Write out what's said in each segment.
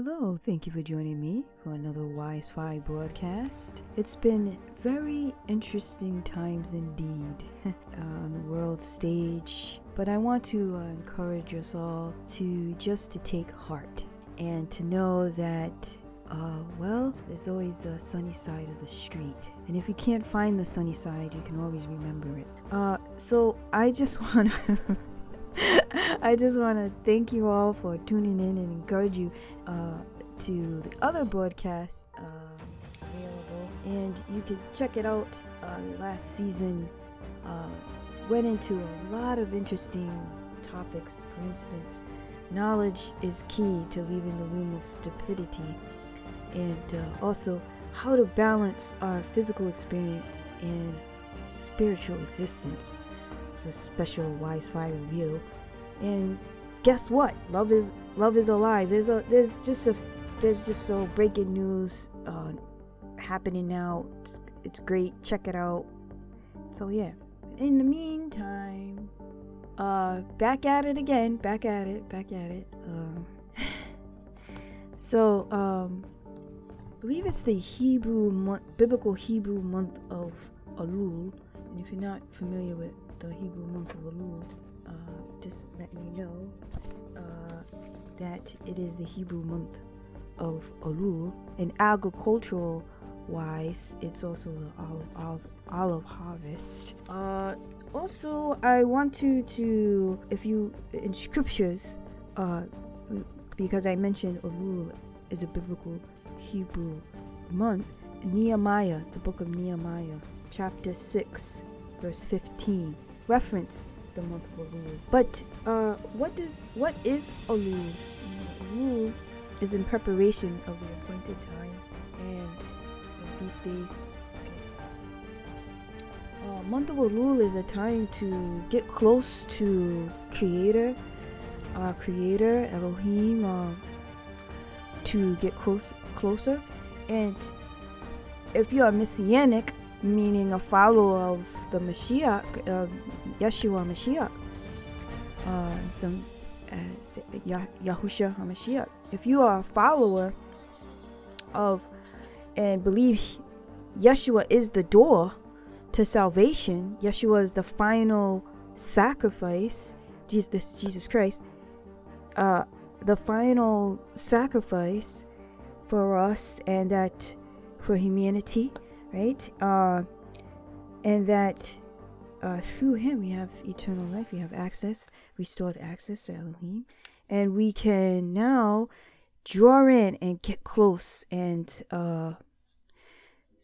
Hello, thank you for joining me for another Wise Fi broadcast. It's been very interesting times indeed uh, on the world stage, but I want to uh, encourage us all to just to take heart and to know that uh, well, there's always a sunny side of the street. And if you can't find the sunny side, you can always remember it. Uh, so I just want to. I just want to thank you all for tuning in and encourage you uh, to the other broadcasts uh, available. And you can check it out. Uh, last season uh, went into a lot of interesting topics. For instance, knowledge is key to leaving the womb of stupidity and uh, also how to balance our physical experience and spiritual existence. It's a special Wise Fi review. And guess what? Love is love is alive. There's a there's just a there's just so breaking news uh, happening now. It's, it's great. Check it out. So yeah. In the meantime, uh, back at it again. Back at it. Back at it. Um, so um I believe it's the Hebrew month, biblical Hebrew month of Elul. And if you're not familiar with the Hebrew month of Elul, uh, just letting you know uh, that it is the Hebrew month of Elul. And agricultural wise, it's also the olive, olive, olive harvest. Uh, also, I want to, to, if you, in scriptures, uh, because I mentioned Elul is a biblical Hebrew month, Nehemiah, the book of Nehemiah, chapter 6, verse 15, reference the month of Elul. But uh, what does what is Elul? Elul is in preparation of the appointed times and feast days. Uh, month of Elul is a time to get close to Creator, uh, Creator Elohim, uh, to get close closer. And if you are messianic, meaning a follower of the Mashiach, uh, Yeshua Mashiach, uh, some uh, Yahusha HaMashiach, if you are a follower of and believe Yeshua is the door to salvation, Yeshua is the final sacrifice, Jesus, Jesus Christ, uh, the final sacrifice for us and that for humanity, right? Uh, and that uh, through Him we have eternal life, we have access, restored access to Elohim, and we can now draw in and get close, and uh,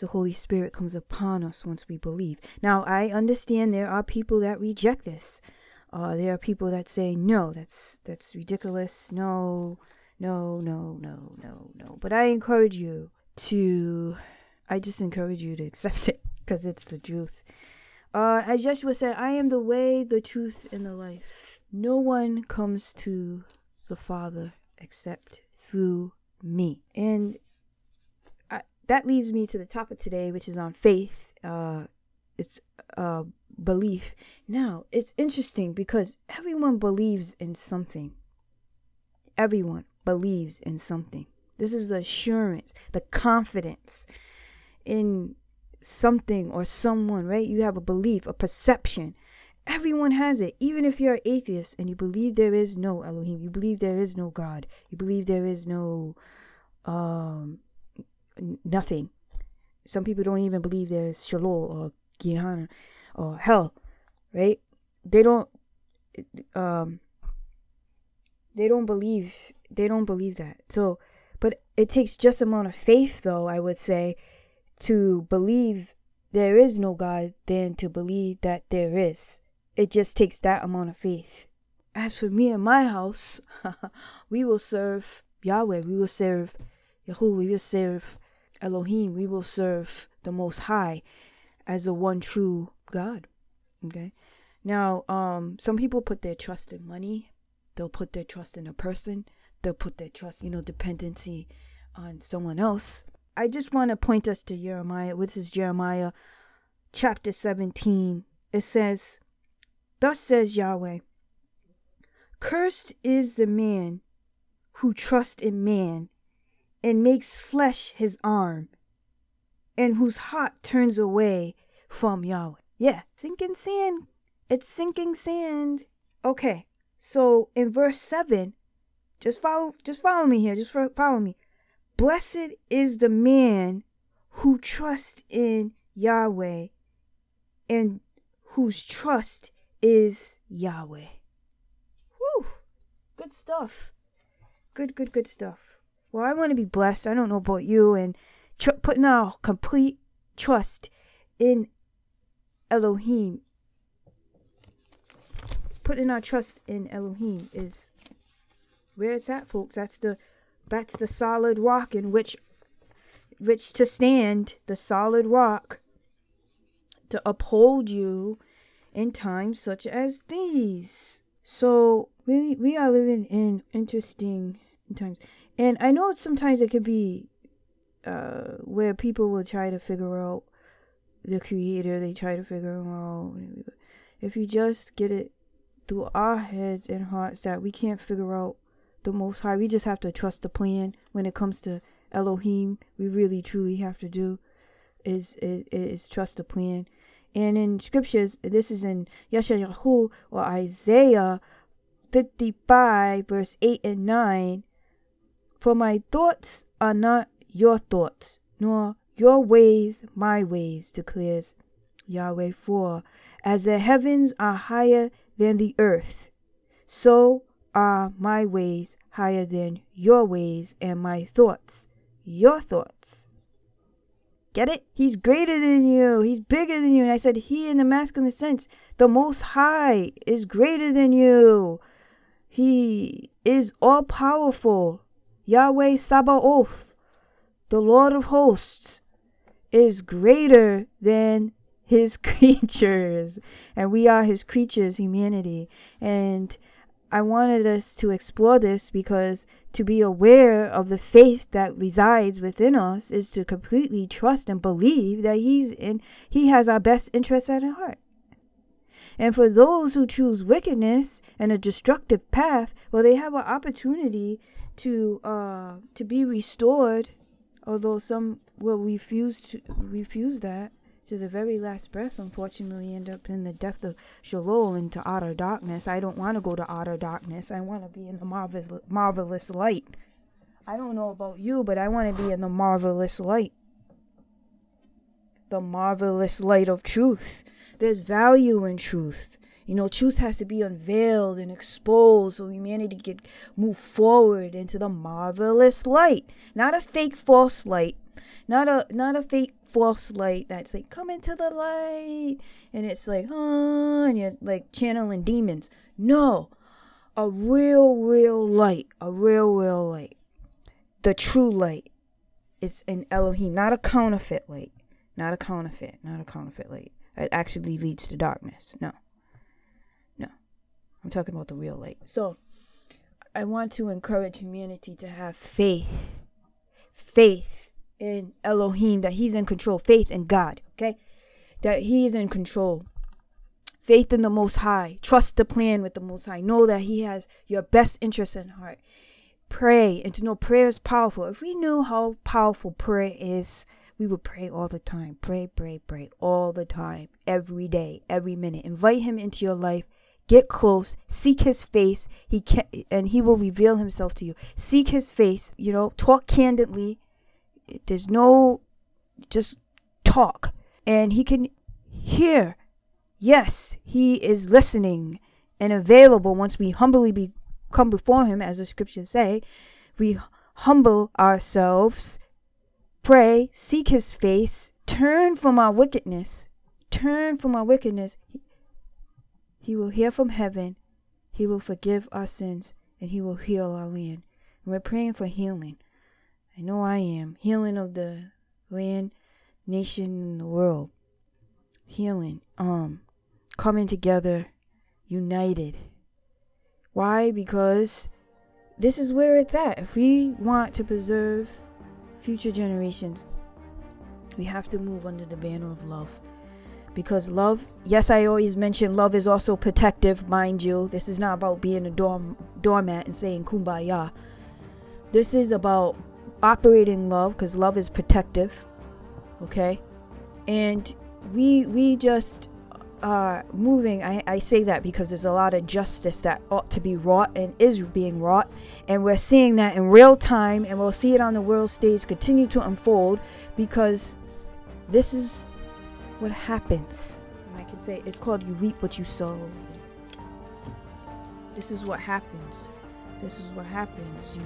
the Holy Spirit comes upon us once we believe. Now, I understand there are people that reject this. Uh, there are people that say no, that's that's ridiculous. No, no, no, no, no, no. But I encourage you to, I just encourage you to accept it because it's the truth. Uh, as Yeshua said, I am the way, the truth, and the life. No one comes to the Father except through me. And I, that leads me to the topic today, which is on faith. Uh, it's uh, belief. Now, it's interesting because everyone believes in something. Everyone believes in something. This is the assurance, the confidence in something or someone, right? You have a belief, a perception. Everyone has it. Even if you're an atheist and you believe there is no Elohim, you believe there is no God, you believe there is no um nothing. Some people don't even believe there's Sheol or Gehenna or hell, right? They don't um they don't believe they don't believe that. So, but it takes just amount of faith, though I would say, to believe there is no God than to believe that there is. It just takes that amount of faith. As for me and my house, we will serve Yahweh. We will serve Yahuwah. We will serve Elohim. We will serve the Most High as the one true God. Okay. Now, um, some people put their trust in money. They'll put their trust in a person they'll put their trust, you know, dependency on someone else. I just want to point us to Jeremiah, which is Jeremiah chapter 17. It says, Thus says Yahweh, Cursed is the man who trusts in man and makes flesh his arm, and whose heart turns away from Yahweh. Yeah, sinking sand. It's sinking sand. Okay, so in verse 7, just follow just follow me here, just follow me. Blessed is the man who trusts in Yahweh and whose trust is Yahweh. Whew. Good stuff. Good, good, good stuff. Well, I want to be blessed. I don't know about you. And tr- putting our complete trust in Elohim. Putting our trust in Elohim is where it's at, folks. That's the that's the solid rock in which which to stand, the solid rock to uphold you in times such as these. So we we are living in interesting times, and I know sometimes it could be uh, where people will try to figure out the creator. They try to figure out if you just get it through our heads and hearts that we can't figure out the Most High. We just have to trust the plan when it comes to Elohim. We really truly have to do is is, is trust the plan and in scriptures, this is in Yeshayahu or Isaiah 55, verse 8 and 9. For my thoughts are not your thoughts, nor your ways my ways, declares Yahweh. For as the heavens are higher than the earth, so are my ways higher than your ways, and my thoughts your thoughts. Get it? He's greater than you. He's bigger than you. And I said, He in the masculine sense, the Most High is greater than you. He is all powerful. Yahweh Sabaoth, the Lord of hosts, is greater than his creatures. And we are his creatures, humanity. And I wanted us to explore this because to be aware of the faith that resides within us is to completely trust and believe that he's in he has our best interests at heart. And for those who choose wickedness and a destructive path, well they have an opportunity to uh to be restored, although some will refuse to refuse that to the very last breath, unfortunately, end up in the depth of Sheol into outer darkness. I don't want to go to outer darkness. I want to be in the marvelous, marvelous light. I don't know about you, but I want to be in the marvelous light. The marvelous light of truth. There's value in truth. You know, truth has to be unveiled and exposed so humanity can move forward into the marvelous light. Not a fake false light. Not a not a fake false light that's like come into the light and it's like huh and you're like channeling demons. No. A real real light a real real light. The true light is an elohim not a counterfeit light. Not a counterfeit not a counterfeit light. It actually leads to darkness. No. No. I'm talking about the real light. So i want to encourage humanity to have faith. Faith in Elohim, that He's in control. Faith in God, okay? That He is in control. Faith in the Most High. Trust the plan with the Most High. Know that He has your best interest in heart. Pray and to know prayer is powerful. If we knew how powerful prayer is, we would pray all the time. Pray, pray, pray all the time. Every day, every minute. Invite Him into your life get close seek his face he can and he will reveal himself to you seek his face you know talk candidly there's no just talk. And he can hear. Yes he is listening and available once we humbly be, come before him as the scriptures say. We humble ourselves pray seek his face turn from our wickedness turn from our wickedness. He, will hear from heaven. He will forgive our sins and he will heal our land. And we're praying for healing I know I am. Healing of the land, nation, and the world. Healing. Um, coming together, united. Why? Because this is where it's at. If we want to preserve future generations, we have to move under the banner of love. Because love, yes, I always mention love is also protective, mind you. This is not about being a dorm, doormat and saying kumbaya. This is about operate in love because love is protective. Okay? And we we just are moving. I, I say that because there's a lot of justice that ought to be wrought and is being wrought. And we're seeing that in real time and we'll see it on the world stage continue to unfold because this is what happens. And I can say it's called you reap what you sow. This is what happens. This is what happens. You,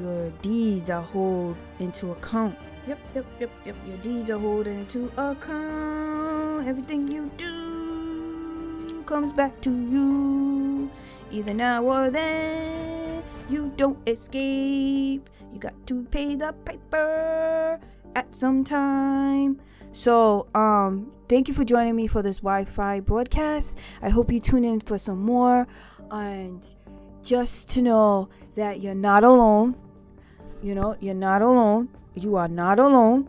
your deeds are hold into account. Yep, yep, yep, yep. Your deeds are holding into account. Everything you do comes back to you. Either now or then. You don't escape. You got to pay the piper at some time. So, um, thank you for joining me for this Wi-Fi broadcast. I hope you tune in for some more, and just to know that you're not alone. You know, you're not alone. You are not alone,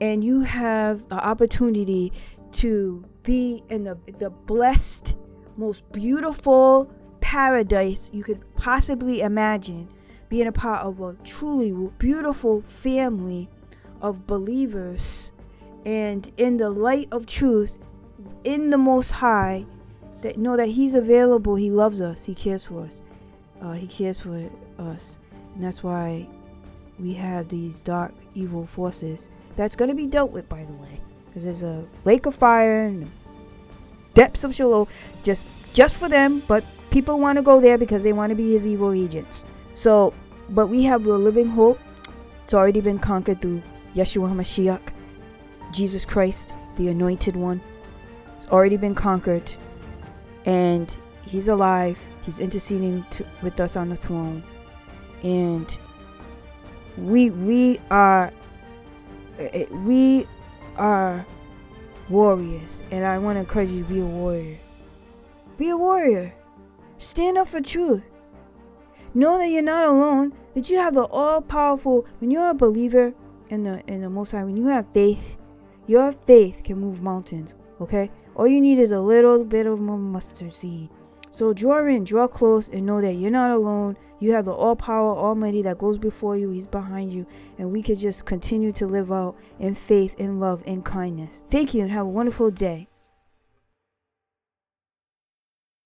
and you have the opportunity to be in the the blessed, most beautiful paradise you could possibly imagine. Being a part of a truly beautiful family of believers and in the light of truth in the most high that know that he's available he loves us he cares for us uh, he cares for us. And that's why we have these dark evil forces that's going to be dealt with by the way. Because there's a lake of fire and depths of Sheol just just for them but people want to go there because they want to be his evil agents. So but we have a living hope. It's already been conquered through Yeshua HaMashiach Jesus Christ, the Anointed One. It's already been conquered, and He's alive. He's interceding to, with us on the throne, and we we are eh, eh, we are warriors, and I want to encourage you to be a warrior. Be a warrior. Stand up for truth. Know that you're not alone. That you have the all-powerful. When you're a believer in the in the Most High, when you have faith, your faith can move mountains, okay? All you need is a little bit of mustard seed. So draw in, draw close, and know that you're not alone. You have the all power, almighty that goes before you, He's behind you, and we can just continue to live out in faith, in love, in kindness. Thank you, and have a wonderful day.